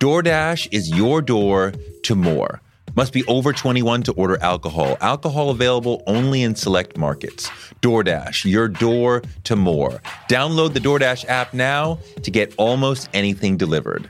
DoorDash is your door to more. Must be over 21 to order alcohol. Alcohol available only in select markets. DoorDash, your door to more. Download the DoorDash app now to get almost anything delivered.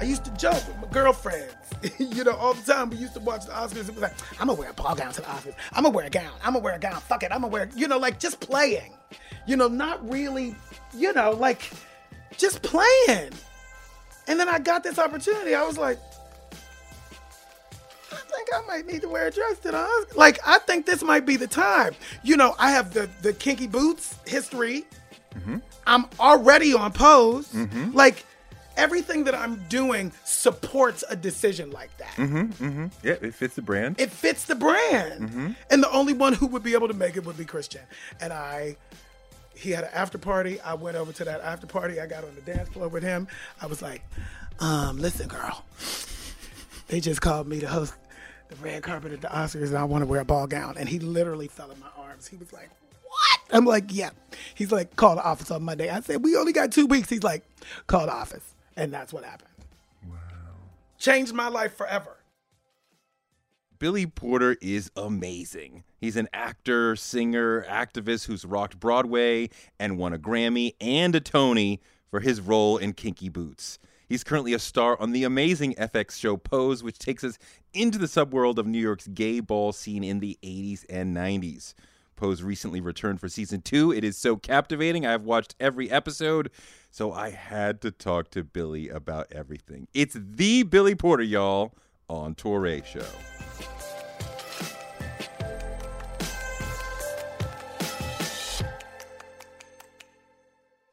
I used to joke with my girlfriends, you know, all the time. We used to watch the Oscars. It was like, I'm gonna wear a ball gown to the Oscars. I'm gonna wear a gown. I'm gonna wear a gown. Fuck it. I'm gonna wear, you know, like just playing. You know, not really, you know, like just playing. And then I got this opportunity. I was like, I think I might need to wear a dress to the Oscars. Like, I think this might be the time. You know, I have the the kinky boots history. Mm-hmm. I'm already on pose. Mm-hmm. Like everything that I'm doing supports a decision like that. mm-hmm Yeah, it fits the brand. It fits the brand. And the only one who would be able to make it would be Christian. And I he had an after party. I went over to that after party. I got on the dance floor with him. I was like, um, listen, girl. They just called me to host the red carpet at the Oscars and I want to wear a ball gown. And he literally fell in my arms. He was like, What? I'm like, Yeah. He's like, Call the office on Monday. I said, We only got two weeks. He's like, Call the office. And that's what happened. Wow. Changed my life forever. Billy Porter is amazing. He's an actor, singer, activist who's rocked Broadway and won a Grammy and a Tony for his role in Kinky Boots. He's currently a star on the amazing FX show Pose, which takes us into the subworld of New York's gay ball scene in the 80s and 90s. Pose recently returned for season two. It is so captivating. I've watched every episode, so I had to talk to Billy about everything. It's the Billy Porter, y'all, on Touré Show.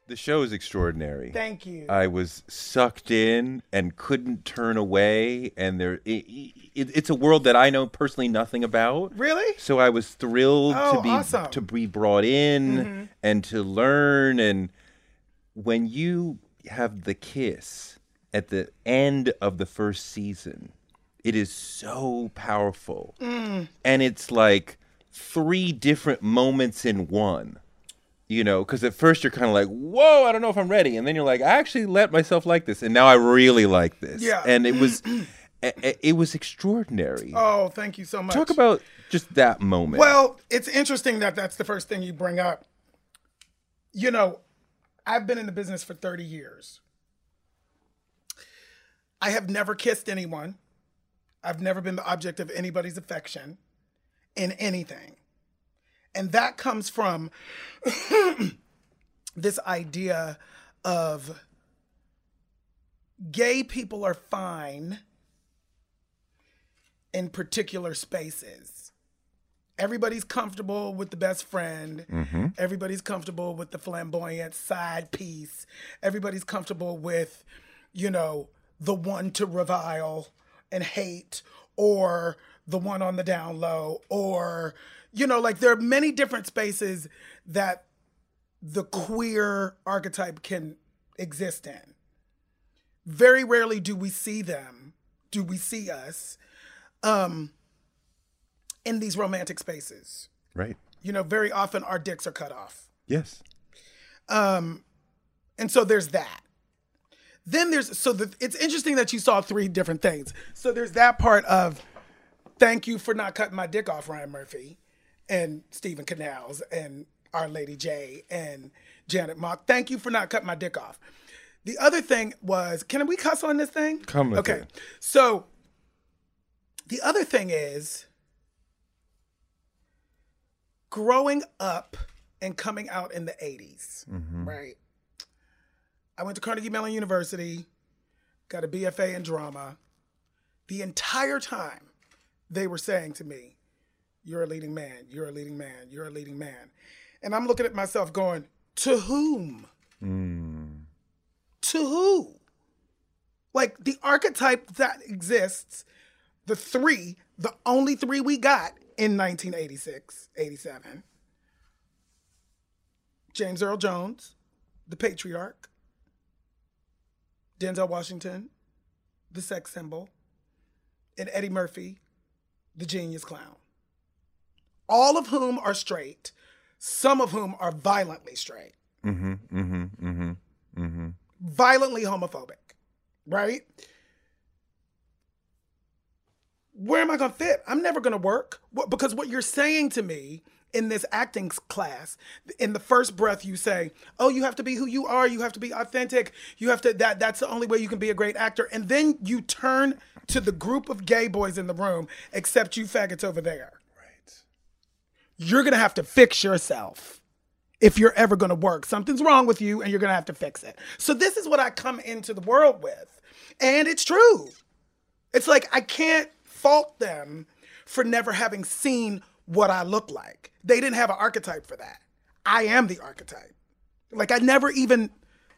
The show is extraordinary. Thank you. I was sucked in and couldn't turn away, and there, it, it, it's a world that I know personally nothing about. Really? So I was thrilled to Oh, be awesome. Mm-hmm. to be brought in and to learn. And when you have the kiss at the end of the first season, it is so powerful, Mm. and it's like three different moments in one you know, because at first you're kind of like, whoa, I don't know if I'm ready. And then you're like, I actually let myself like this. And now I really like this. Yeah. And it was, it was extraordinary. Oh, thank you so much. Talk about just that moment. Well, it's interesting that that's the first thing you bring up. You know, I've been in the business for 30 years. I have never kissed anyone. I've never been the object of anybody's affection in anything. And that comes from this idea of gay people are fine in particular spaces. Everybody's comfortable with the best friend. Everybody's comfortable with the flamboyant side piece. Everybody's comfortable with, you know, the one to revile and hate or the one on the down low or, you know, like there are many different spaces that the queer archetype can exist in. Very rarely do we see them, do we see us um, in these romantic spaces. right. You know, very often our dicks are cut off. Yes. Um, and so there's that. Then there's so the, it's interesting that you saw three different things. So there's that part of thank you for not cutting my dick off, Ryan Murphy, and Steven Canals, and Our Lady J, and Janet Mock. Thank you for not cutting my dick off. The other thing was, can we cuss on this thing? Come with okay. it. So the other thing is growing up and coming out in the 80s, mm-hmm. right? I went to Carnegie Mellon University, got a BFA in drama. The entire time they were saying to me, You're a leading man, you're a leading man, you're a leading man. And I'm looking at myself going, To whom? Mm. To who? Like the archetype that exists, the three, the only three we got in 1986, 87. James Earl Jones, the patriarch, Denzel Washington, the sex symbol, and Eddie Murphy, the genius clown. All of whom are straight, some of whom are violently straight, Mm-hmm. Mm-hmm. Mm-hmm. Mm-hmm. violently homophobic, right? Where am I going to fit? I'm never going to work What- because what you're saying to me in this acting class, in the first breath, you say, "Oh, you have to be who you are. You have to be authentic. You have to that. That's the only way you can be a great actor." And then you turn to the group of gay boys in the room, except you faggots over there. Right. You're gonna have to fix yourself if you're ever gonna work. Something's wrong with you, and you're gonna have to fix it. So this is what I come into the world with, and it's true. It's like I can't fault them for never having seen what I look like. They didn't have an archetype for that. I am the archetype. Like I never even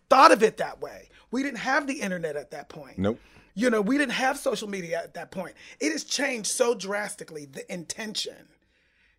thought of it that way. We didn't have the internet at that point. Nope. You know, we didn't have social media at that point. It has changed so drastically, the intention.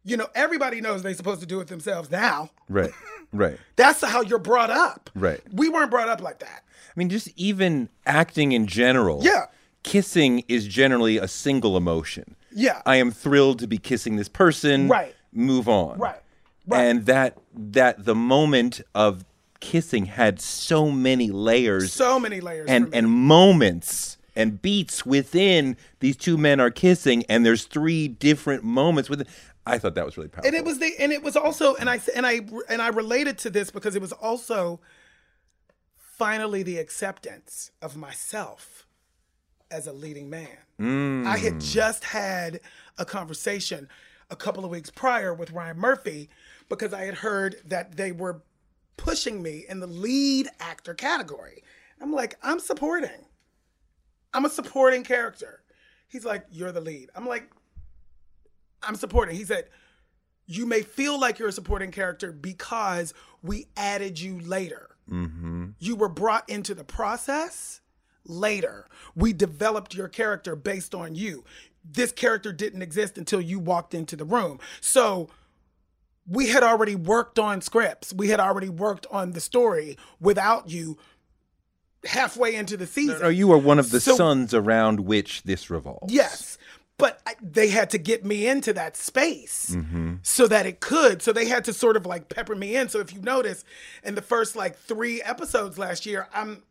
You know, everybody knows they're supposed to do it themselves now. Right. Right. That's how you're brought up. Right. We weren't brought up like that. I mean, just even acting in general. Yeah. Kissing is generally a single emotion. Yeah. I am thrilled to be kissing this person. Right. Move on. Right. Right. And that that the moment of kissing had so many layers so many layers. and and moments and beats within these two men are kissing and there's three different moments within I thought that was really powerful. and it was the and it was also and I and I and I related to this because it was also finally the acceptance of myself as a leading man. Mm. I had just had a conversation a couple of weeks prior with Ryan Murphy because I had heard that they were pushing me in the lead actor category. I'm like, I'm supporting. I'm a supporting character. He's like, you're the lead. I'm like, I'm supporting. He said, you may feel like you're a supporting character because we added you later. Mm-hmm. You were brought into the process later. We developed your character based on you. This character didn't exist until you walked into the room. So we had already worked on scripts. We had already worked on the story without you halfway into the season. or you are one of the So- suns around which this revolves. Yes. But I, they had to get me into that space Mm-hmm. so that it could. So they had to sort of like pepper me in. So if you notice, in the first like three episodes last year, I'm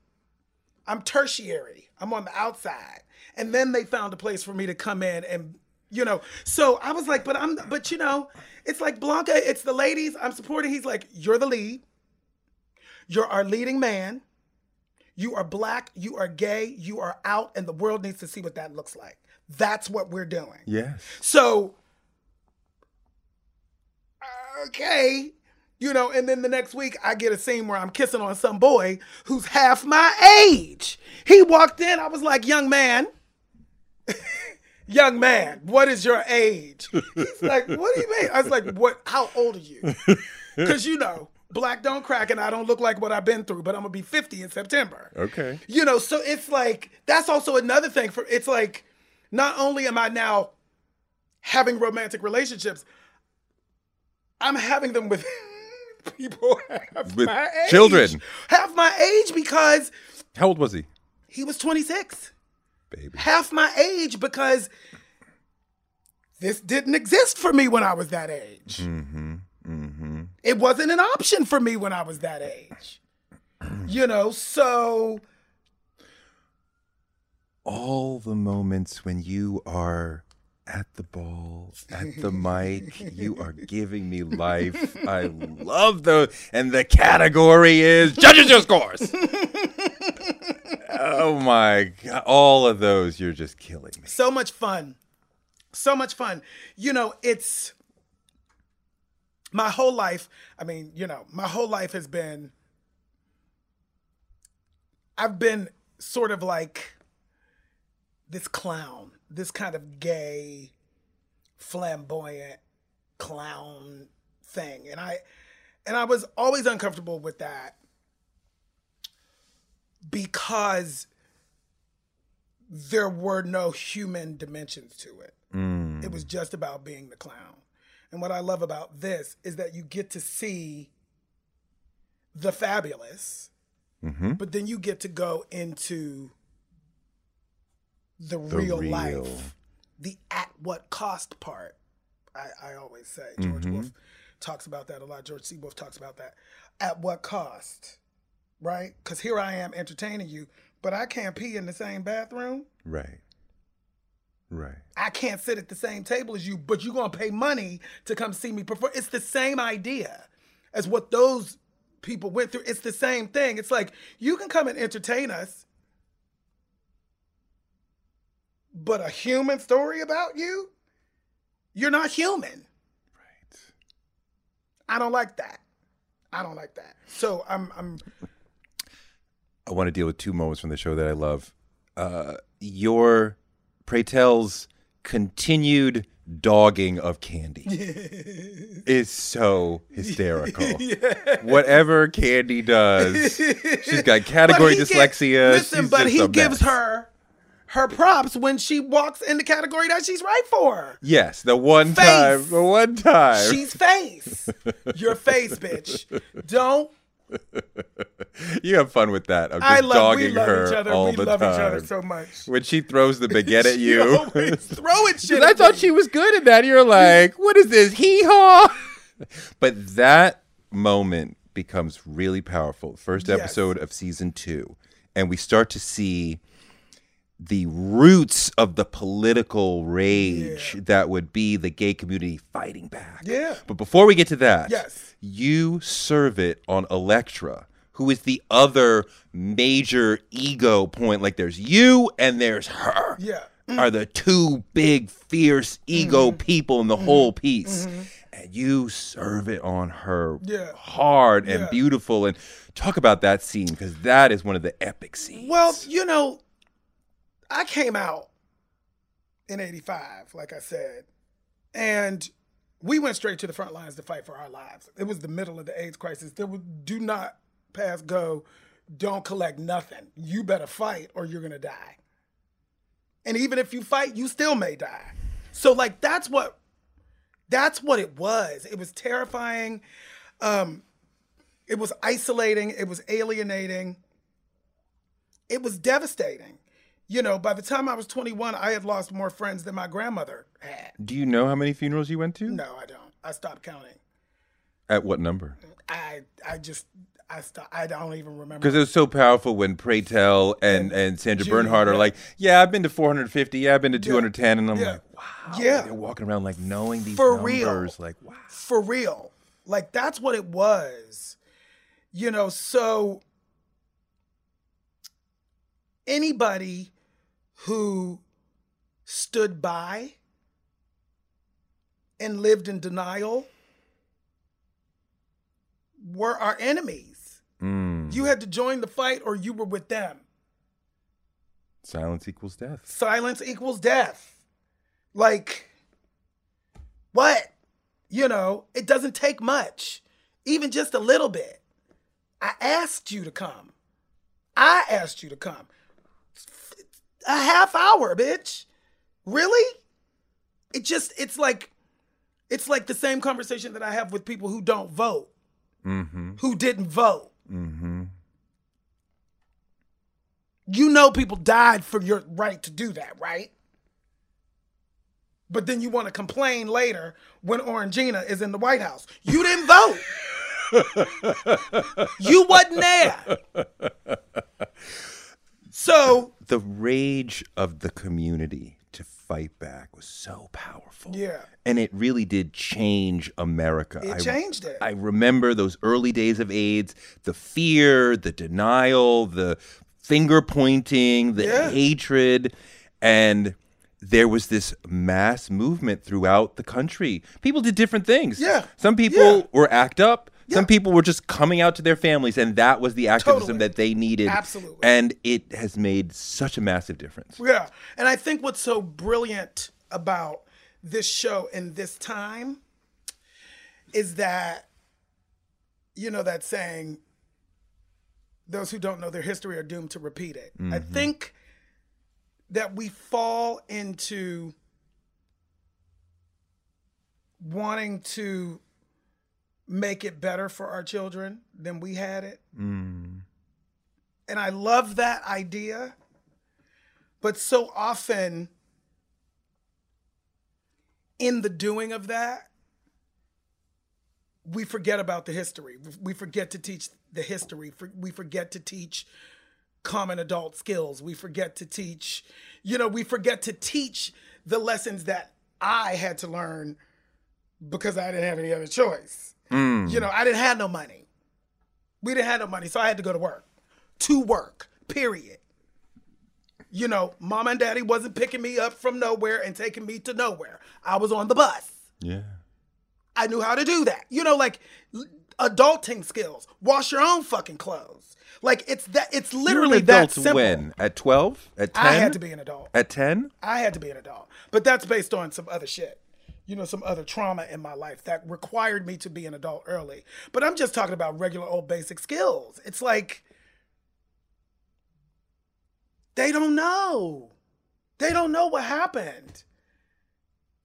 I'm tertiary. I'm on the outside. And then they found a place for me to come in and you know. So I was like, but I'm but you know, it's like Blanca, it's the ladies I'm supporting. He's like, you're the lead. You're our leading man. You are black, you are gay, you are out, and the world needs to see what that looks like. That's what we're doing. Yes. So, okay, you know, and then the next week I get a scene where I'm kissing on some boy who's half my age. He walked in, I was like, young man, young man, what is your age? He's like, what do you mean? I was like, what, how old are you? Because, you know, black don't crack and I don't look like what I've been through, but I'm going to be 50 in September. Okay. You know, so it's like that's also another thing for it's like not only am I now having romantic relationships, I'm having them with people half With my age. children. Half my age because How old was he? he was 26. Baby. Half my age because this didn't exist for me when I was that age. Mm-hmm. Mm-hmm. It wasn't an option for me when I was that age. You know, so All the moments when you are at the ball, at the mic, you are giving me life. I love those. And the category is judges your scores. oh my god. All of those, you're just killing me. so much fun so much fun you know it's my whole life i mean you know my whole life has been I've been sort of like this clown, this kind of gay, flamboyant clown thing. And I and I was always uncomfortable with that because there were no human dimensions to it. It was just about being the clown. And what I love about this is that you get to see the fabulous, Mm-hmm. but then you get to go into the, The real, real. life, the at what cost part. I, I always say George Mm-hmm. Wolfe talks about that a lot. George C. Wolfe talks about that. At what cost, right? Because here I am entertaining you, but I can't pee in the same bathroom. Right. Right. I can't sit at the same table as you, but you're gonna pay money to come see me perform. It's the same idea as what those people went through. It's the same thing. It's like you can come and entertain us, but a human story about you, you're not human. Right. I don't like that. I don't like that. So I'm I'm I want to deal with two moments from the show that I love. Uh, your Pray Tell's continued dogging of Candy is so hysterical. Whatever Candy does, she's got category dyslexia. listen, but he a gives mess. her her props when she walks in the category that she's right for. Yes, the one Face. time, the one time. She's face. Your face, bitch. Don't. you have fun with that. I'm just I love. dogging We love her each other. all We the love time. each other so much. when she throws the baguette at you. throwing shit. I thought me. she was good at that. You're like, what is this? Hee haw. but that moment becomes really powerful. First Yes. episode of season two. And we start to see the roots of the political rage that would be the gay community fighting back. Yeah. But before we get to that, Yes. you serve it on Elektra, who is the other major ego point. Like there's you and there's her Yeah. Mm. are the two big, fierce ego Mm-hmm. people in the whole mm-hmm. piece. Mm-hmm. And you serve it on her Yeah. hard and Yeah. beautiful. And talk about that scene because that is one of the epic scenes. Well, you know, I came out in 85, like I said, and we went straight to the front lines to fight for our lives. It was the middle of the AIDS crisis. There was do not pass go, don't collect nothing. You better fight or you're going to die. And even if you fight, you still may die. So like that's what that's what it was. It was terrifying. Um it was isolating, it was alienating it was devastating. You know, by the time I was 21, I had lost more friends than my grandmother had. Do you know how many funerals you went to? No, I don't. I stopped counting. At what number? I I just I stopped. I don't even remember. Because it was so powerful when Pray Tell and, and Sandra Judy, Bernhard are yeah. like, yeah, I've been to 450, yeah, I've been to 210. And I'm Yeah. like, wow. Yeah. They're walking around like knowing these For numbers. real. Like, wow. For real. Like that's what it was. You know, so anybody who stood by and lived in denial were our enemies. Mm. You had to join the fight or you were with them. Silence equals death. Silence equals death. Like, what? You know, it doesn't take much, even just a little bit. I asked you to come. I asked you to come. A half hour, bitch. Really? It just, it's like, it's like the same conversation that I have with people who don't vote, Mm-hmm. who didn't vote. Mm-hmm. You know people died for your right to do that, right? But then you want to complain later when Orangina is in the White House. You didn't vote. you wasn't there. So, The rage of the community to fight back was so powerful. yeah. And it really did change America. It I- changed it. I remember those early days of AIDS, the fear, the denial, the finger pointing, the Yeah. hatred, and there was this mass movement throughout the country. People did different things. Yeah. Some people Yeah. were ACT UP, Some people were just coming out to their families, and that was the activism Totally. that they needed. Absolutely. And it has made such a massive difference. Yeah. And I think what's so brilliant about this show in this time is that, you know, that saying, those who don't know their history are doomed to repeat it. I mm-hmm. think that we fall into wanting to make it better for our children than we had it. Mm. And I love that idea. But so often, in the doing of that, we forget about the history. We forget to teach the history. We forget to teach common adult skills. We forget to teach, you know, we forget to teach the lessons that I had to learn because I didn't have any other choice. Mm. You know, I didn't have no money. We didn't have no money, so I had to go to work. To work, period. You know, mom and daddy wasn't picking me up from nowhere and taking me to nowhere. I was on the bus. Yeah. I knew how to do that. You know, like adulting skills. Wash your own fucking clothes. Like it's that. It's You literally that adult simple. when? At 12? At 10? I had to be an adult. At 10? I had to be an adult. But that's based on some other shit. You know, some other trauma in my life that required me to be an adult early. But I'm just talking about regular old basic skills. It's like they don't know. They don't know what happened.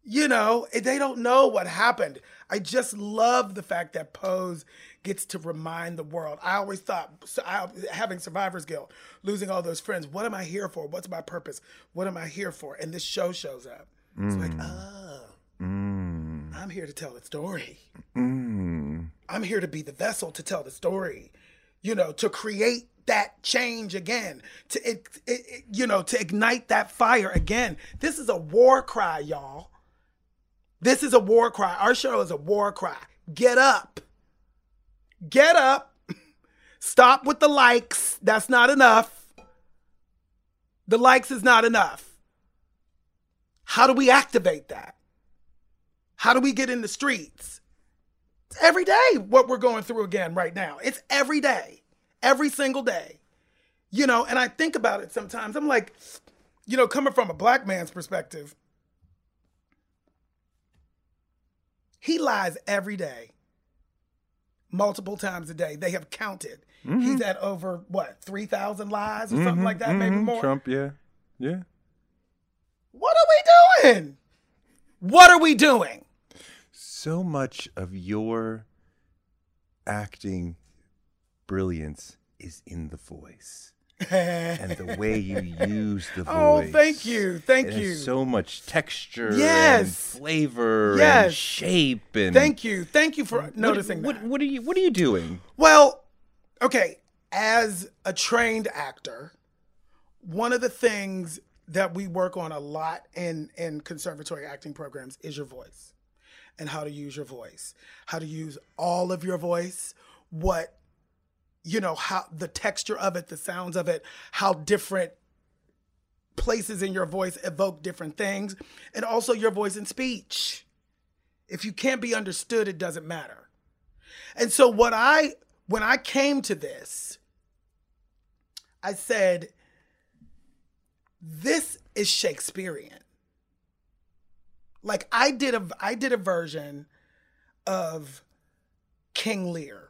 You know, they don't know what happened. I just love the fact that Pose gets to remind the world. I always thought, so I, having survivor's guilt, losing all those friends, what am I here for? What's my purpose? What am I here for? And this show shows up. It's like, mm. oh, Mm. I'm here to tell the story. Mm. I'm here to be the vessel to tell the story, you know, to create that change again, to it, it, it- you know, to ignite that fire again. This is a war cry, y'all. This is a war cry. Our show is a war cry. Get up. Get up. Stop with the likes. That's not enough. The likes is not enough. How do we activate that? How do we get in the streets? It's every day what we're going through again right now. It's every day, every single day. You know, and I think about it sometimes. I'm like, you know, coming from a black man's perspective, he lies every day, multiple times a day. They have counted. Mm-hmm. He's at over what, 3,000 lies or something mm-hmm. like that, maybe mm-hmm. more. Trump, yeah. Yeah. What are we doing? What are we doing? So much of your acting brilliance is in the voice and the way you use the voice. Oh, thank you. Thank It you. so much texture and Yes. flavor and Yes. shape and Thank you. Thank you for What- noticing what, that. What are you what are you doing? Well, okay, as a trained actor, one of the things that we work on a lot in in conservatory acting programs is your voice and how to use your voice, how to use all of your voice, what you know, how the texture of it, the sounds of it, how different places in your voice evoke different things, and also your voice and speech. If you can't be understood, it doesn't matter. And so what I when I came to this, I said, this is Shakespearean. Like I did a I did a version of King Lear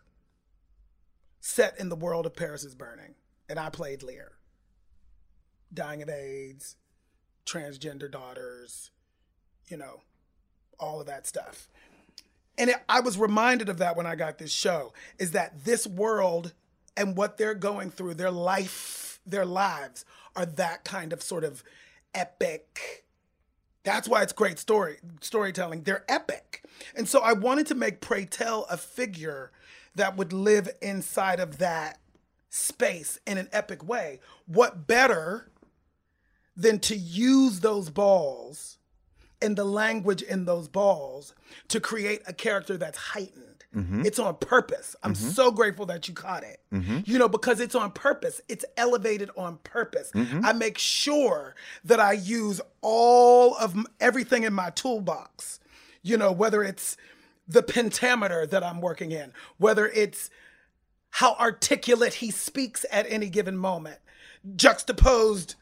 set in the world of Paris is Burning. And I played Lear. Dying of AIDS, transgender daughters, you know, all of that stuff and it, I was reminded of that when I got this show is that this world and what they're going through, their life, their lives are that kind of sort of epic. That's why it's great story storytelling. They're epic. And so I wanted to make Pray Tell a figure that would live inside of that space in an epic way. What better than to use those balls and the language in those balls to create a character that's heightened. It's on purpose. I'm so grateful that you caught it. You know, because it's on purpose. It's elevated on purpose. I make sure that I use all of everything in my toolbox. You know, whether it's the pentameter that I'm working in, whether it's how articulate he speaks at any given moment, juxtaposed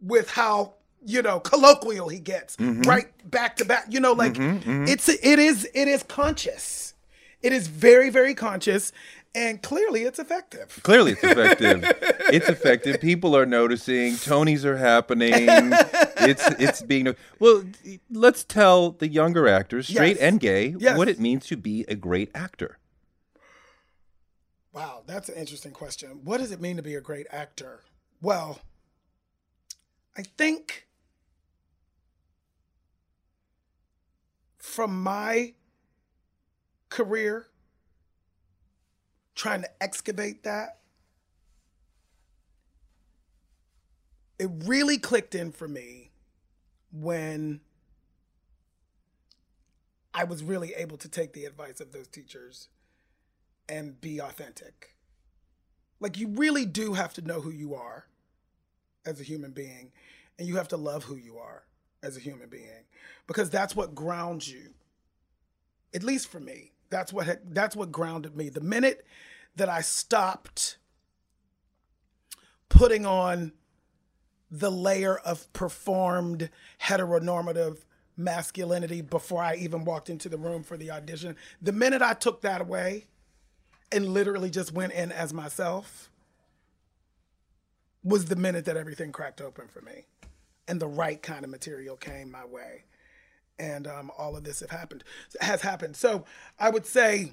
with how you know colloquial he gets mm-hmm. right back to back you know like mm-hmm, mm-hmm. it's it is it is conscious it is very very conscious and clearly it's effective. Clearly it's effective. It's effective. People are noticing. Tonys are happening. It's it's being well let's tell the younger actors straight yes. and gay yes. what it means to be a great actor. Wow that's an interesting question. What does it mean to be a great actor? Well I think from my career, trying to excavate that, it really clicked in for me when I was really able to take the advice of those teachers and be authentic. Like, you really do have to know who you are as a human being and you have to love who you are as a human being because that's what grounds you at least for me that's what that's what grounded me the minute that i stopped putting on the layer of performed heteronormative masculinity before i even walked into the room for the audition the minute i took that away and literally just went in as myself was the minute that everything cracked open for me and the right kind of material came my way. And um, all of this have happened, has happened. So I would say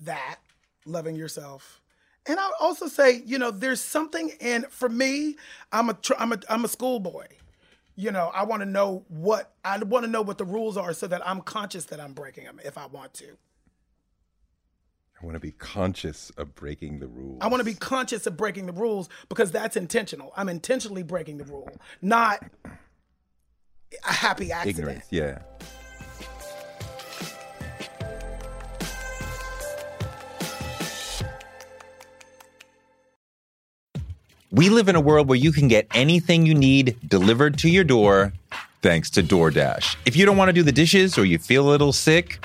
that loving yourself. And I would also say, you know, there's something in for me. I'm a I'm a I'm a schoolboy. You know, I want to know what I want to know what the rules are so that I'm conscious that I'm breaking them if I want to. I want to be conscious of breaking the rules. I want to be conscious of breaking the rules because that's intentional. I'm intentionally breaking the rule, not a happy accident. Ignorance, yeah. We live in a world where you can get anything you need delivered to your door thanks to DoorDash. If you don't want to do the dishes or you feel a little sick,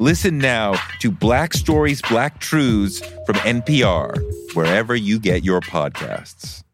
Listen now to Black Stories, Black Truths from NPR, wherever you get your podcasts.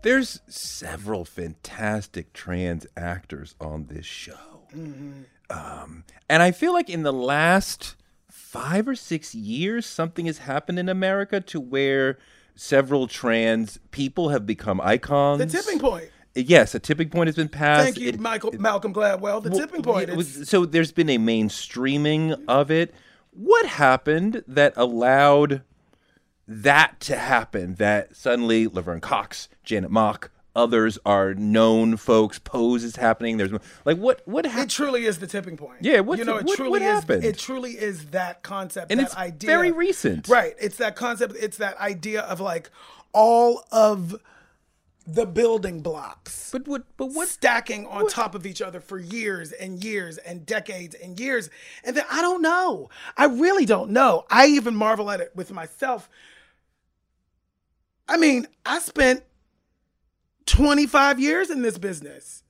There's several fantastic trans actors on this show. Mm-hmm. Um, and I feel like in the last five or six years, something has happened in America to where several trans people have become icons. The tipping point. Yes, a tipping point has been passed. Thank you, it, Michael it, Malcolm Gladwell. The well, tipping point. Was, so there's been a mainstreaming of it. What happened that allowed that to happen? That suddenly Laverne Cox, Janet Mock, others are known folks. Pose is happening. There's like what what happened? It truly is the tipping point. Yeah, what you know, it what, truly what is. It truly is that concept, and that it's idea. Very recent, right? It's that concept. It's that idea of like all of the building blocks. But what? But what? Stacking on what? top of each other for years and years and decades and years, and then I don't know. I really don't know. I even marvel at it with myself. I mean, I spent 25 years in this business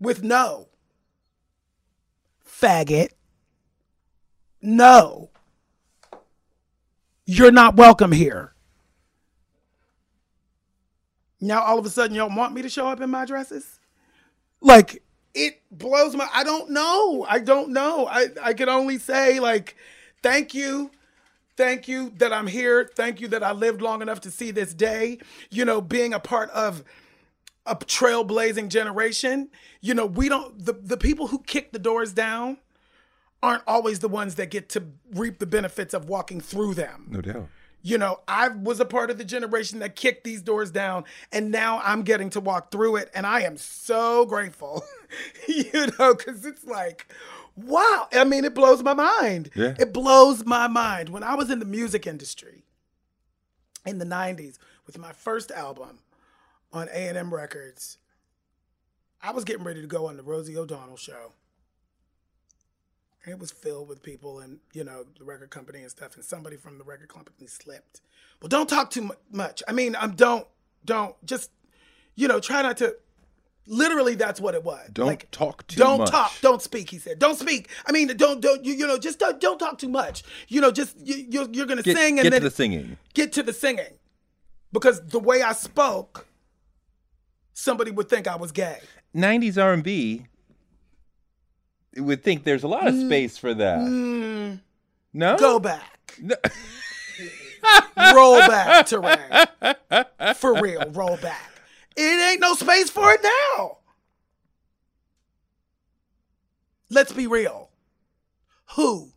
with no faggot. No. You're not welcome here. Now all of a sudden y'all want me to show up in my dresses? Like it blows my I don't know. I don't know. I I can only say like thank you Thank you that I'm here. Thank you that I lived long enough to see this day. You know, being a part of a trailblazing generation. You know, we don't the, the people who kick the doors down aren't always the ones that get to reap the benefits of walking through them. No doubt. You know, I was a part of the generation that kicked these doors down, and now I'm getting to walk through it, and I am so grateful. you know, because it's like, wow. I mean, it blows my mind. Yeah. It blows my mind. When I was in the music industry in the 90s with my first album on A&M Records, I was getting ready to go on the Rosie O'Donnell show. It was filled with people and, you know, the record company and stuff. And somebody from the record company slipped. Well, don't talk too much. I mean, I'm don't, don't, just, you know, try not to Literally, that's what it was. Don't like, talk too don't much. Don't talk. Don't speak. He said. Don't speak. I mean, don't don't you, you know just don't, don't talk too much. You know, just you, you're, you're gonna get, sing and get then to the singing. Get to the singing, because the way I spoke, somebody would think I was gay. '90s R&B. Would think there's a lot of space for that. Mm, no, go back. No. roll back, Touré. For real, roll back. It ain't no space for it now. Let's be real. Who?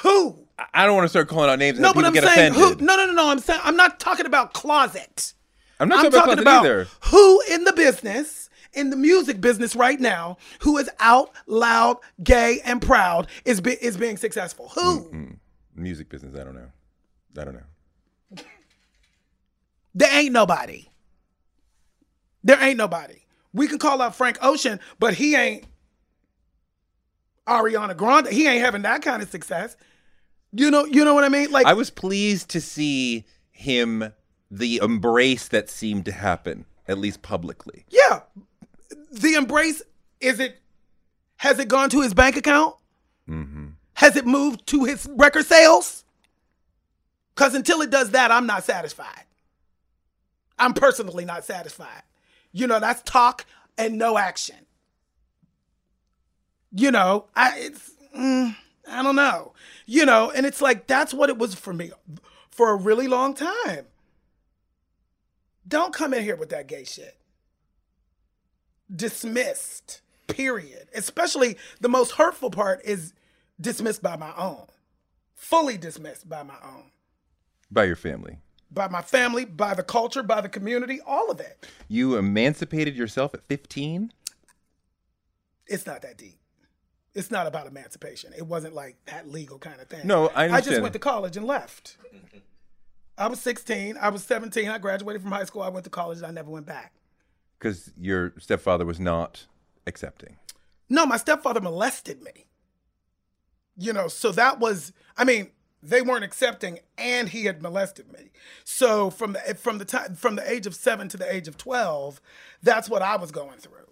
Who? I don't want to start calling out names. No, but I'm saying offended. who? No, no, no, no. I'm saying I'm not talking about closet. I'm not talking, I'm about, talking about either. Who in the business, in the music business right now, who is out loud, gay, and proud, is be, is being successful? Who? Mm-hmm. Music business. I don't know. I don't know. There ain't nobody. There ain't nobody. We can call out Frank Ocean, but he ain't Ariana Grande. He ain't having that kind of success. You know, you know what I mean? Like I was pleased to see him the embrace that seemed to happen, at least publicly. Yeah. The embrace is it has it gone to his bank account? Mm-hmm. Has it moved to his record sales? Because until it does that, I'm not satisfied. I'm personally not satisfied. You know, that's talk and no action. You know, I it's mm, I don't know. You know, and it's like that's what it was for me for a really long time. Don't come in here with that gay shit. Dismissed. Period. Especially the most hurtful part is dismissed by my own. Fully dismissed by my own. By your family by my family, by the culture, by the community, all of it. You emancipated yourself at 15? It's not that deep. It's not about emancipation. It wasn't like that legal kind of thing. No, I understand. I just went to college and left. I was 16. I was 17. I graduated from high school. I went to college and I never went back. Because your stepfather was not accepting? No, my stepfather molested me. You know, so that was, I mean, they weren't accepting and he had molested me so from the from the time from the age of 7 to the age of 12 that's what i was going through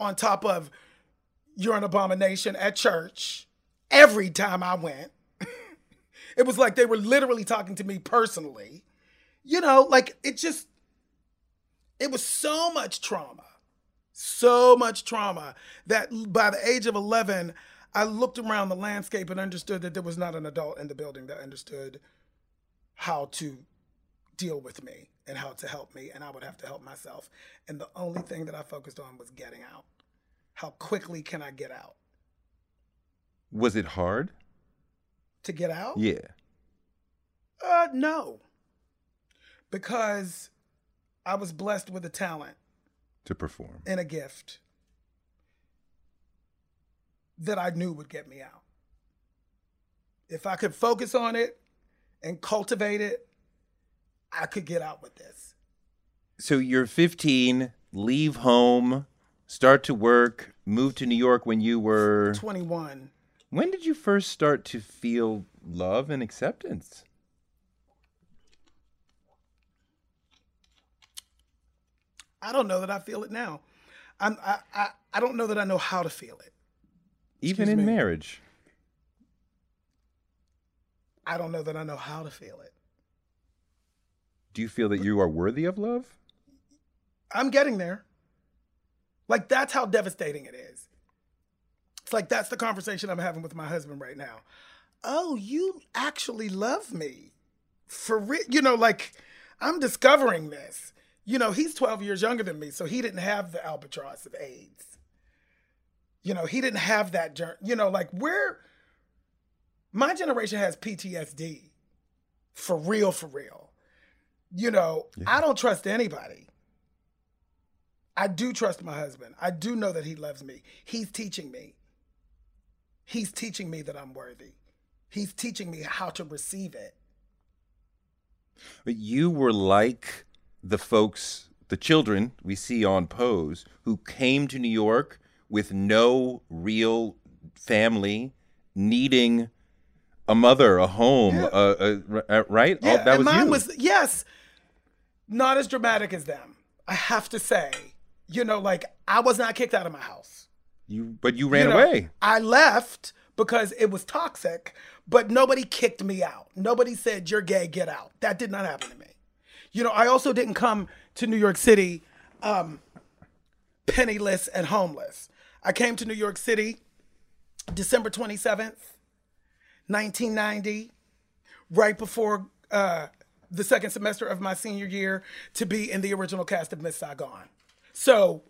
on top of you're an abomination at church every time i went it was like they were literally talking to me personally you know, like it just, it was so much trauma, so much trauma that by the age of 11, I looked around the landscape and understood that there was not an adult in the building that understood how to deal with me and how to help me, and I would have to help myself. And the only thing that I focused on was getting out. How quickly can I get out? Was it hard? To get out? Yeah. Uh, no. Because I was blessed with a talent to perform and a gift that I knew would get me out. If I could focus on it and cultivate it, I could get out with this. So you're 15, leave home, start to work, move to New York when you were 21. When did you first start to feel love and acceptance? I don't know that I feel it now. I'm, I, I, I don't know that I know how to feel it. Even in me. marriage. I don't know that I know how to feel it. Do you feel that you are worthy of love? I'm getting there. Like that's how devastating it is. It's like that's the conversation I'm having with my husband right now. Oh, you actually love me. For real, you know, like I'm discovering this. You know, he's 12 years younger than me, so he didn't have the albatross of AIDS. You know, he didn't have that journey. You know, like we're my generation has PTSD. For real, for real. You know, yeah. I don't trust anybody. I do trust my husband. I do know that he loves me. He's teaching me. He's teaching me that I'm worthy. He's teaching me how to receive it. But you were like the folks, the children we see on Pose, who came to New York with no real family, needing a mother, a home, yeah. uh, uh, right? Yeah, oh, that was mine you. was yes, not as dramatic as them. I have to say, you know, like I was not kicked out of my house. You, but you ran you know, away. I left because it was toxic, but nobody kicked me out. Nobody said you're gay, get out. That did not happen to me. You know, I also didn't come to New York City um, penniless and homeless. I came to New York City December 27th, 1990, right before uh, the second semester of my senior year to be in the original cast of Miss Saigon. So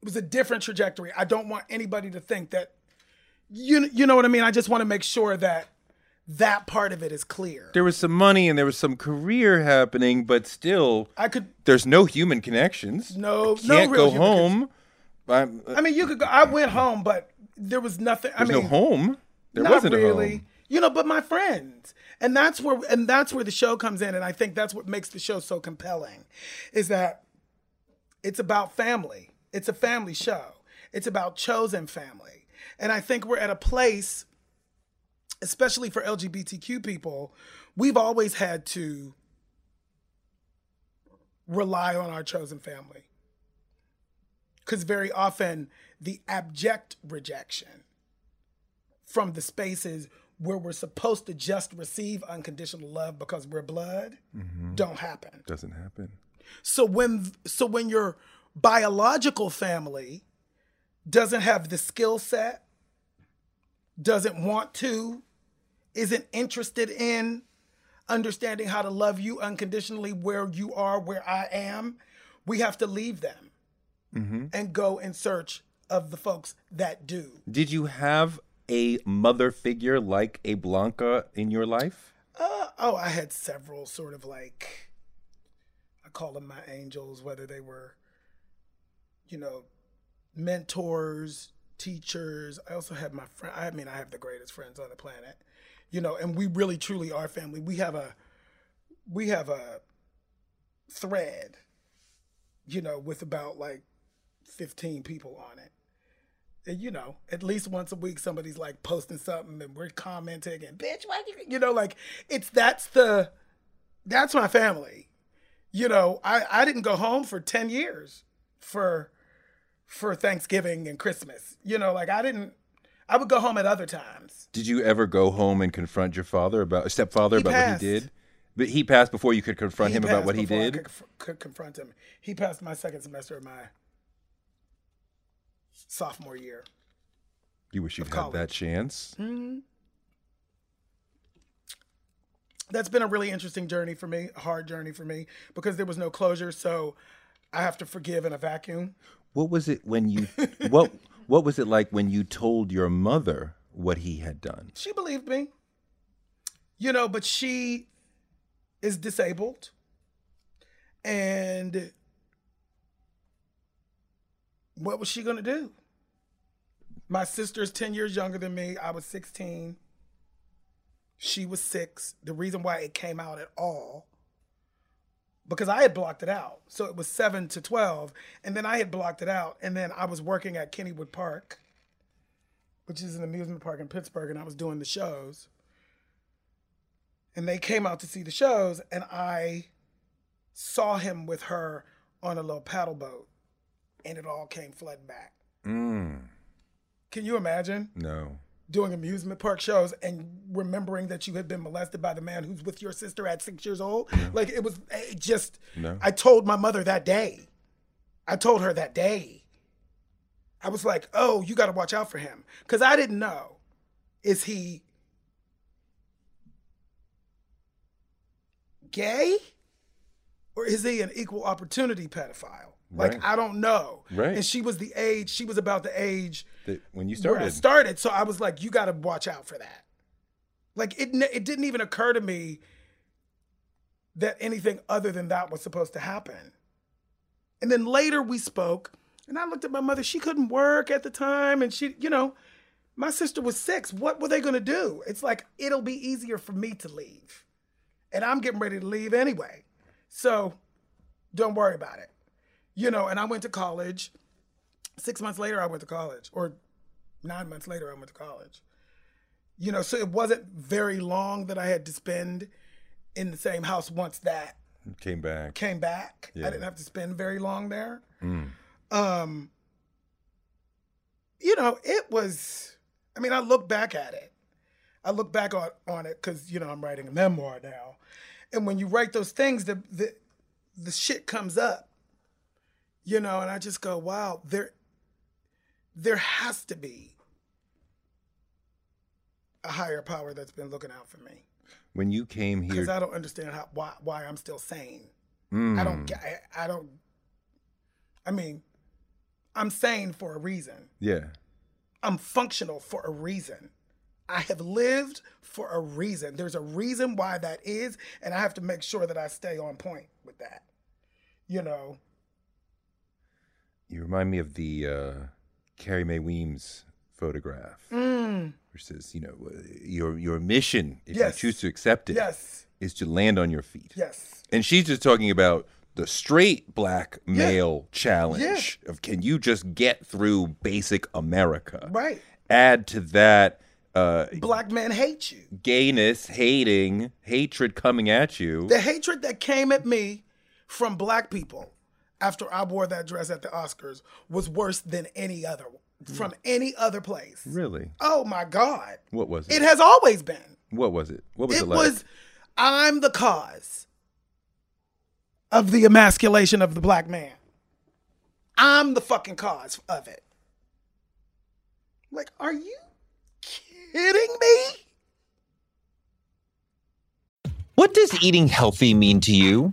it was a different trajectory. I don't want anybody to think that you you know what I mean. I just want to make sure that that part of it is clear. There was some money and there was some career happening, but still, I could. There's no human connections. No, I can't no go home. Uh, I mean, you could go. I went home, but there was nothing. There's I mean, no home. There wasn't really. a home. You know, but my friends, and that's where, and that's where the show comes in, and I think that's what makes the show so compelling, is that it's about family. It's a family show. It's about chosen family, and I think we're at a place, especially for LGBTQ people, we've always had to rely on our chosen family because very often the abject rejection from the spaces where we're supposed to just receive unconditional love because we're blood mm-hmm. don't happen. Doesn't happen. So when so when your biological family doesn't have the skill set, doesn't want to, isn't interested in understanding how to love you unconditionally where you are, where I am, we have to leave them mm-hmm. and go in search of the folks that do. Did you have a mother figure like a Blanca in your life? Uh, oh, I had several sort of like, I call them my angels, whether they were, you know, mentors, teachers. I also had my friend. I mean, I have the greatest friends on the planet, you know, and we really truly are family. We have a, we have a thread, you know, with about like 15 people on it And, you know, at least once a week somebody's like posting something and we're commenting and bitch, why you you know, like it's that's the that's my family. You know, I I didn't go home for 10 years for for Thanksgiving and Christmas. You know, like I didn't I would go home at other times. Did you ever go home and confront your father about stepfather he about passed. what he did? But he passed before you could confront he him about what he did. Could, could, confront him. He passed my second semester of my sophomore year. You wish you'd had that chance. Mm-hmm. That's been a really interesting journey for me, a hard journey for me, because there was no closure. So I have to forgive in a vacuum. What was it when you what what was it like when you told your mother what he had done? She believed me. You know, but she is disabled and what was she going to do? My sister is 10 years younger than me. I was 16. She was six. The reason why it came out at all, because I had blocked it out. So it was seven to 12. And then I had blocked it out. And then I was working at Kennywood Park, which is an amusement park in Pittsburgh, and I was doing the shows and they came out to see the shows and I saw him with her on a little paddle boat and it all came flooding back. Mm. Can you imagine? No. Doing amusement park shows and remembering that you had been molested by the man who's with your sister at six years old. No. Like it was eh, it just, no. I told my mother that day. I told her that day. I was like, oh, you got to watch out for him. Because I didn't know. Is he gay or is he an equal opportunity pedophile? Like right. I don't know. Right. And she was the age. She was about the age that when you started. I started. So I was like, you got to watch out for that. Like it. It didn't even occur to me that anything other than that was supposed to happen. And then later we spoke, and I looked at my mother. She couldn't work at the time, and she, you know, my sister was six. What were they going to do? It's like it'll be easier for me to leave and I'm getting ready to leave anyway. So don't worry about it. You know, and I went to college. Six months later, I went to college, or nine months later, I went to college. You know, so it wasn't very long that I had to spend in the same house once that came back. Came back. Yeah. I didn't have to spend very long there. Mm. Um, you know, it was. I mean, I look back at it. I look back on, on it because you know I'm writing a memoir now, and when you write those things, the the the shit comes up, you know, and I just go, wow, there there has to be a higher power that's been looking out for me. When you came here, because I don't understand how why why I'm still sane. Mm. I don't I, I don't. I mean, I'm sane for a reason. Yeah. I'm functional for a reason. I have lived for a reason. There's a reason why that is, and I have to make sure that I stay on point with that. You know. You remind me of the uh, Carrie Mae Weems photograph, mm. which says, you know, your your mission, if yes. you choose to accept it, yes. is to land on your feet. Yes. And she's just talking about the straight black male yeah. challenge yeah. of can you just get through basic America? Right. Add to that uh, black men hate you. Gayness, hating, hatred coming at you. The hatred that came at me from black people after I wore that dress at the Oscars was worse than any other from any other place. Really? Oh my God. What was it? It has always been. What was it? What was it, it like? was I'm the cause of the emasculation of the black man. I'm the fucking cause of it. Like, are you kidding me? What does eating healthy mean to you?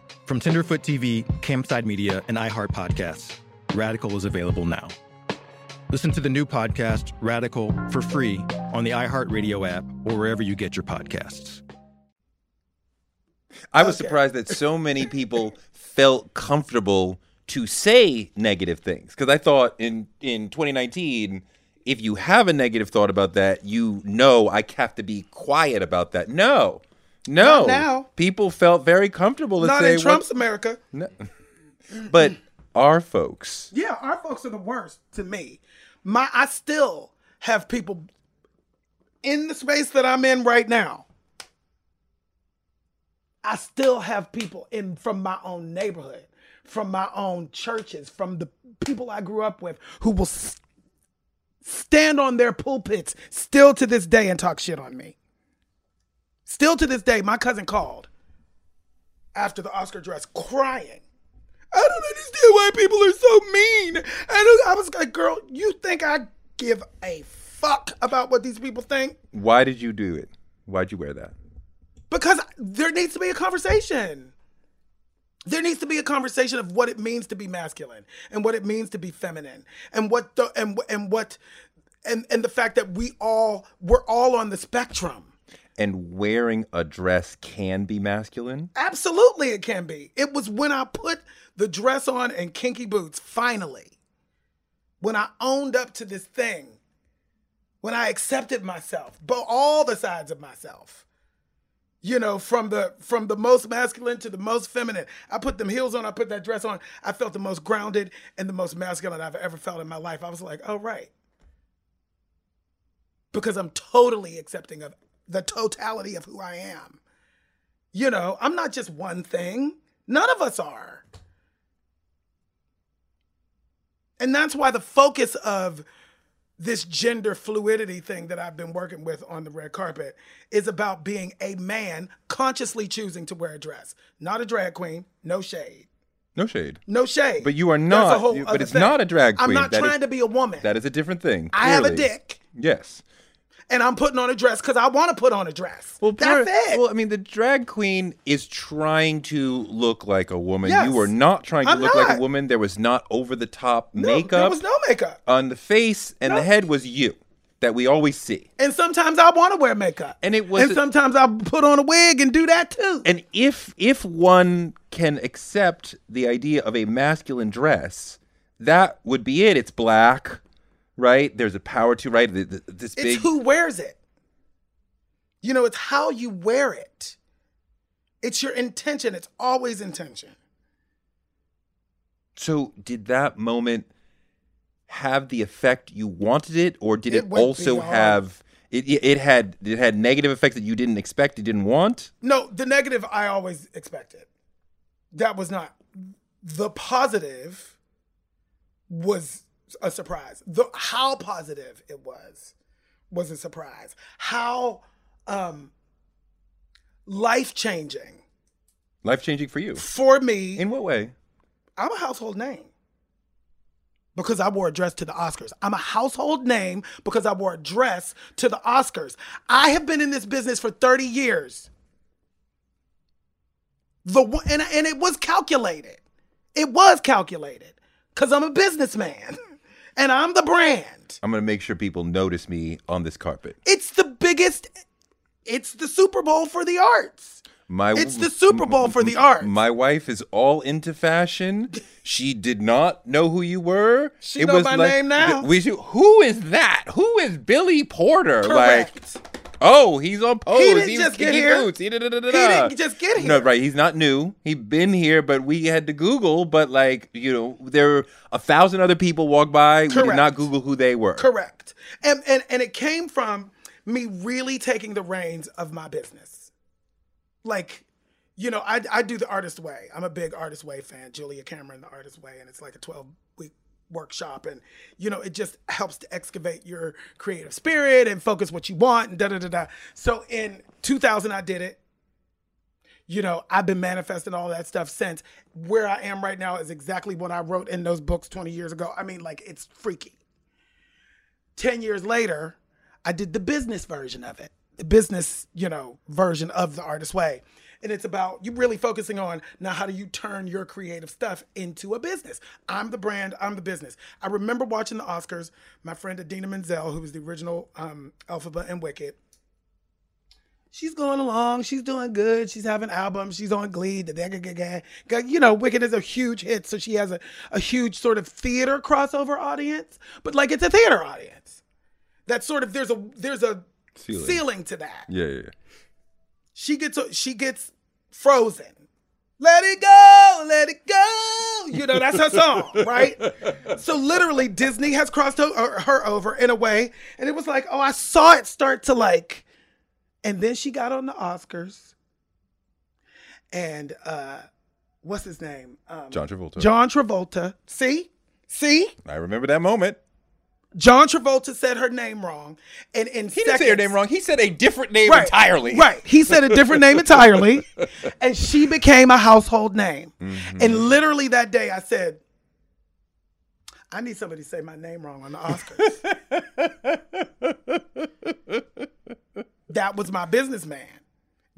From Tenderfoot TV, Campside Media, and iHeart Podcasts, Radical is available now. Listen to the new podcast, Radical, for free on the iHeartRadio app or wherever you get your podcasts. I was okay. surprised that so many people felt comfortable to say negative things because I thought in in 2019 if you have a negative thought about that, you know I have to be quiet about that. No. No. Not now. People felt very comfortable to Not say in Trump's what, America. No. but our folks. Yeah, our folks are the worst to me. My I still have people in the space that I'm in right now. I still have people in from my own neighborhood, from my own churches, from the people I grew up with who will stand on their pulpits still to this day and talk shit on me. Still to this day, my cousin called after the Oscar dress crying. I don't understand why people are so mean. And I was like, girl, you think I give a fuck about what these people think? Why did you do it? Why'd you wear that? Because there needs to be a conversation. There needs to be a conversation of what it means to be masculine and what it means to be feminine and what the and and what and and the fact that we all we're all on the spectrum and wearing a dress can be masculine? Absolutely, it can be. It was when I put the dress on and kinky boots, finally, when I owned up to this thing, when I accepted myself, but all the sides of myself. You know, from the from the most masculine to the most feminine. I put them heels on, I put that dress on. I felt the most grounded and the most masculine I've ever felt in my life. I was like, oh right. Because I'm totally accepting of the totality of who I am. You know, I'm not just one thing. None of us are. And that's why the focus of this gender fluidity thing that I've been working with on the red carpet is about being a man consciously choosing to wear a dress, not a drag queen, no shade. No shade. No shade. But you are not. You, but it's thing. not a drag queen. I'm not that trying is, to be a woman. That is a different thing. Clearly. I have a dick. Yes and I'm putting on a dress because I want to put on a dress. Well, that's it. Well, I mean, the drag queen is trying to look like a woman. Yes. You were not trying to I'm look not. like a woman. There was not over the top no, makeup. There was no makeup on the face, and no. the head was you that we always see. And sometimes I want to wear makeup. And it was And sometimes I put on a wig and do that too. And if if one can accept the idea of a masculine dress, that would be it. It's black right? There's a power to right. This big. It's who wears it. You know, it's how you wear it. It's your intention. It's always intention. So, did that moment have the effect you wanted it, or did it, it also beyond. have? It, it had it had negative effects that you didn't expect, you didn't want. No, the negative I always expected. That was not the positive. Was a surprise. The how positive it was was a surprise. How um life changing. Life changing for you. For me. In what way? I'm a household name. Because I wore a dress to the Oscars. I'm a household name because I wore a dress to the Oscars. I have been in this business for 30 years. The and, and it was calculated. It was calculated because I'm a businessman. and I'm the brand. I'm to make sure people notice me on this carpet. It's the biggest, it's the Super Bowl for the arts. My, it's the Super Bowl for the arts. My wife is all into fashion. She did not know who you were. She it know was my like, name now. We, who is that? Who is Billy Porter? Correct. Like, Oh, he's on pose. He didn't he's just get here. Boots. He, he didn't just get here. No, right. He's not new. He's been here, but we had to Google. But like you know, there were a thousand other people walk by. Correct. We did not Google who they were. Correct. And and and it came from me really taking the reins of my business. Like you know, I, I do the artist way. I'm a big artist way fan. Julia Cameron, the artist way, and it's like a 12 week workshop, and you know, it just helps to excavate your creative spirit and focus what you want and da da da da. So in 2000, I did it. You know, I've been manifesting all that stuff since. Where I am right now is exactly what I wrote in those books 20 years ago. I mean, like it's freaky. 10 years later, I did the business version of it, the business, you know, version of the artist way and it's about you really focusing on now how do you turn your creative stuff into a business? I'm the brand i'm the business. I remember watching the oscars my friend Idina Menzel who was the original um, Elphaba and wicked. She's going along she's doing good she's having albums she's on glee The you know wicked is a huge hit so she has a, a huge sort of theater crossover audience but like it's a theater audience. That sort of there's a there's a ceiling, ceiling to that. Yeah, yeah, yeah she gets she gets frozen. Let it go, let it go. You know, that's her song, right? So literally Disney has crossed her, her over in a way and it was like, "Oh, I saw it start to like and then she got on the Oscars. And uh what's his name? Um, John Travolta. John Travolta. See? See? I remember that moment. John Travolta said her name wrong, and in he didn't say her name wrong. He said a different name right, entirely. Right, he said a different name entirely, and she became a household name. Mm-hmm. And literally that day, I said, "I need somebody to say my name wrong on the Oscars." that was my businessman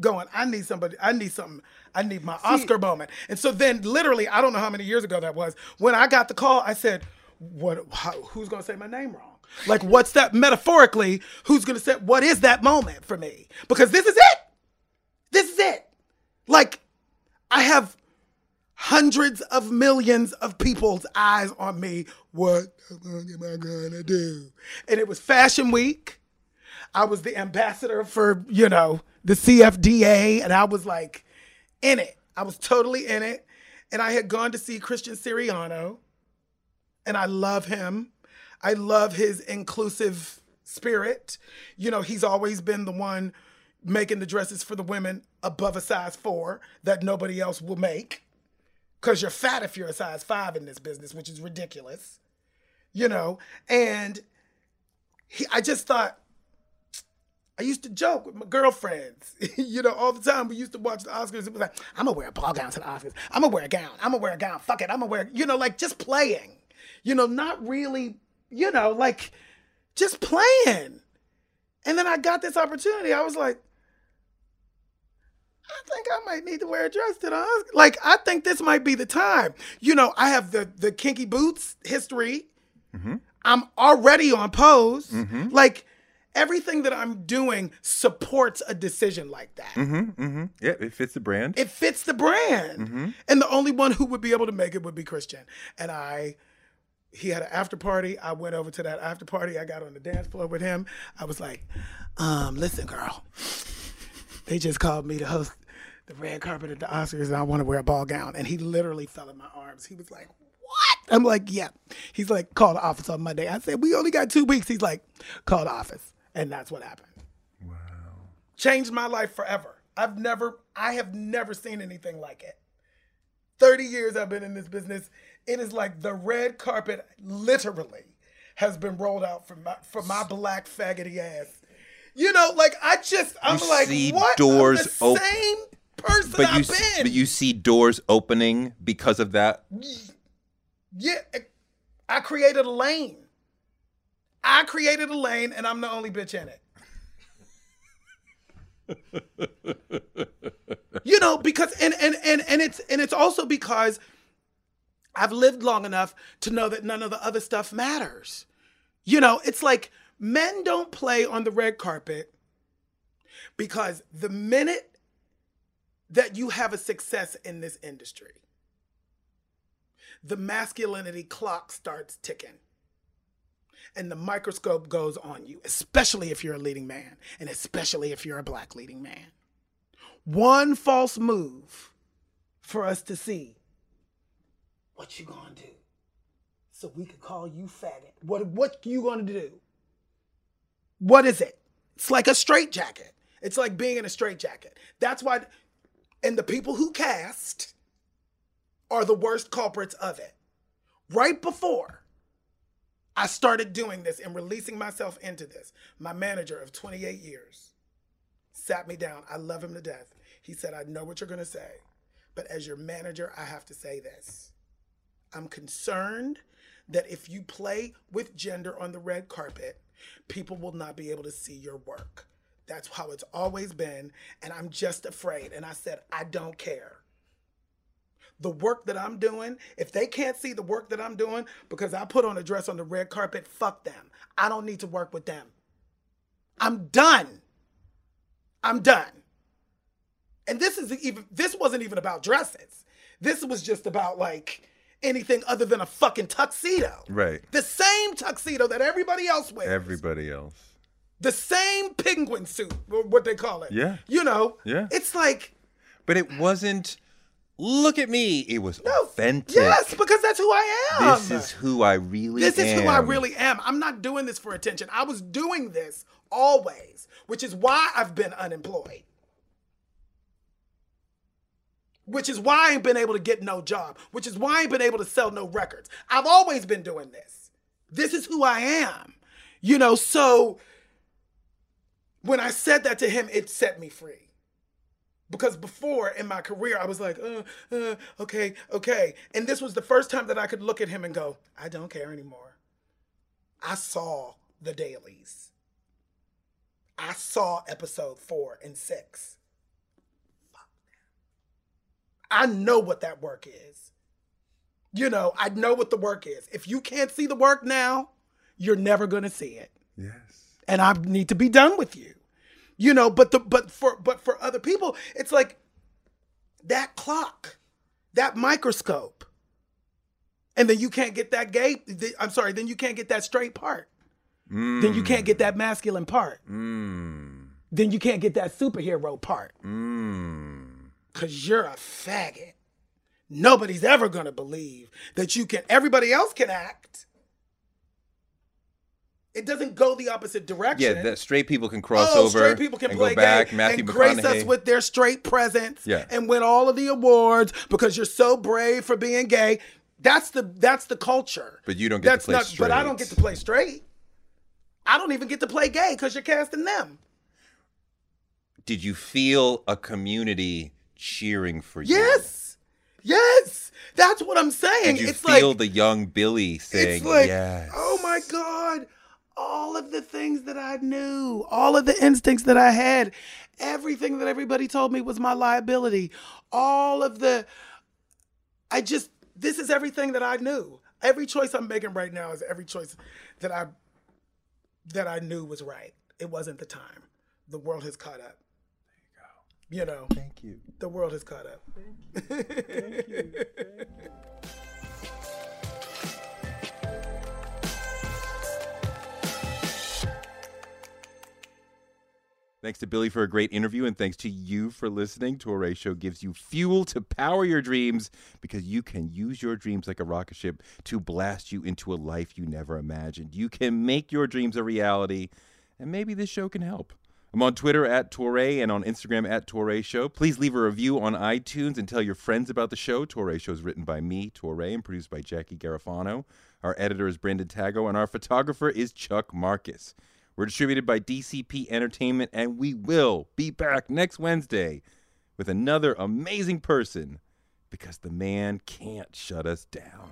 going. I need somebody. I need something. I need my See, Oscar moment. And so then, literally, I don't know how many years ago that was. When I got the call, I said what how, who's going to say my name wrong? Like what's that metaphorically who's going to say what is that moment for me? Because this is it. This is it. Like i have hundreds of millions of people's eyes on me. What am i to do? And it was fashion week. I was the ambassador for you know the cfda and i was like in it. I was totally in it. And i had gone to see christian siriano and I love him. I love his inclusive spirit. You know, he's always been the one making the dresses for the women above a size four that nobody else will make. Because you're fat if you're a size five in this business, which is ridiculous. You know, and he, I just thought, I used to joke with my girlfriends, you know, all the time. We used to watch the Oscars. It was like, I'm gonna wear a ball gown to the Oscars. I'm gonna wear a gown. I'm gonna wear a gown. Fuck it. I'm gonna wear, you know, like just playing you know, not really, you know, like just playing. And then I got this opportunity. I was like, I think I might need to wear a dress to the. Like, I think this might be the time. You know, I have the the kinky boots history. Mm-hmm. I'm already on pose. Mm-hmm. Like, everything that I'm doing supports a decision like that. Mm-hmm, mm-hmm. Yeah, it fits the brand. It fits the brand. Mm-hmm. And the only one who would be able to make it would be Christian. And I he had an after party. I went over to that after party. I got on the dance floor with him. I was like, um, listen, girl, they just called me to host the red carpet at the Oscars and I want to wear a ball gown. And he literally fell in my arms. He was like, what? I'm like, yeah. He's like, call the office on Monday. I said, we only got two weeks. He's like, call the office. And that's what happened. Wow. Changed my life forever. I've never, I have never seen anything like it. 30 years I've been in this business it is like the red carpet literally has been rolled out for my for my black faggoty ass. You know, like I just I'm you like see what doors open. Same person but I've you, been. But you see doors opening because of that. Yeah, I created a lane. I created a lane, and I'm the only bitch in it. you know, because and and and and it's and it's also because I've lived long enough to know that none of the other stuff matters. You know, it's like men don't play on the red carpet because the minute that you have a success in this industry, the masculinity clock starts ticking and the microscope goes on you, especially if you're a leading man and especially if you're a black leading man. One false move for us to see what you gonna do? So we could call you faggot. What what you gonna do? What is it? It's like a straight jacket. It's like being in a straight jacket. That's why And the people who cast are the worst culprits of it. Right before I started doing this and releasing myself into this, my manager of 28 years sat me down. I love him to death. He said, I know what you're going to say, but as your manager, I have to say this. I'm concerned that if you play with gender on the red carpet, people will not be able to see your work. That's how it's always been. And I'm just afraid. And I said, I don't care. The work that I'm doing, if they can't see the work that I'm doing because I put on a dress on the red carpet, fuck them. I don't need to work with them. I'm done. I'm done. And this is even this wasn't even about dresses. This was just about like anything other than a fucking tuxedo. Right. The same tuxedo that everybody else wears. Everybody else. The same penguin suit, what they call it. Yeah. You know. Yeah. It's like. But it wasn't. Look at me. It was no, authentic. Yes, because that's who I am. This is who I really am. this am. is who I really am. I'm not doing this for attention. I was doing this always, which is why I've been unemployed which is why I ain't been able to get no job, which is why I ain't been able to sell no records. I've always been doing this. This is who I am. You know, so when I said that to him, it set me free. Because before in my career, I was like, uh, uh, okay, okay. And this was the first time that I could look at him and go, I don't care anymore. I saw the dailies. I saw episode four and six. I know what that work is. You know, I know what the work is. If you can't see the work now, you're never going to see it. Yes. And I need to be done with you. You know, but the but for but for other people, it's like that clock, that microscope. And then you can't get that gay I'm sorry, then you can't get that straight part. Mm. Then you can't get that masculine part. Mm. Then you can't get that superhero part. Mm because you're a faggot. Nobody's ever going to believe that you can, everybody else can act. It doesn't go the opposite direction. Yeah, that straight people can cross oh, over. Straight people can and play go back. gay Matthew and grace us with their straight presence. Yeah. and win all of the awards because you're so brave for being gay. That's the that's the culture. But you don't get that's to play not, straight. But I don't get to play straight. I don't even get to play gay because you're casting them. Did you feel a community cheering for you. Yes. Yes. That's what I'm saying. And you it's feel like, the young Billy saying, it's like, yes. oh my God. All of the things that I knew, all of the instincts that I had, everything that everybody told me was my liability, all of the, I just, this is everything that I knew. Every choice I'm making right now is every choice that I, that I knew was right. It wasn't the time. The world has caught up you know. Thank you. The world has caught up. Thank you. Thank you. Thanks to Billy for a great interview, and thanks to you for listening. Touré Show gives you fuel to power your dreams because you can use your dreams like a rocket ship to blast you into a life you never imagined. You can make your dreams a reality, and maybe this show can help. I'm on Twitter at Touré and on Instagram at Touré Show. Please leave a review on iTunes and tell your friends about the show. Touré Show is written by me, Touré, and produced by Jackie Garofano. Our editor is Brendan Tago, and our photographer is Chuck Marcus. We're distributed by DCP Entertainment, and we will be back next Wednesday with another amazing person because the man can't shut us down.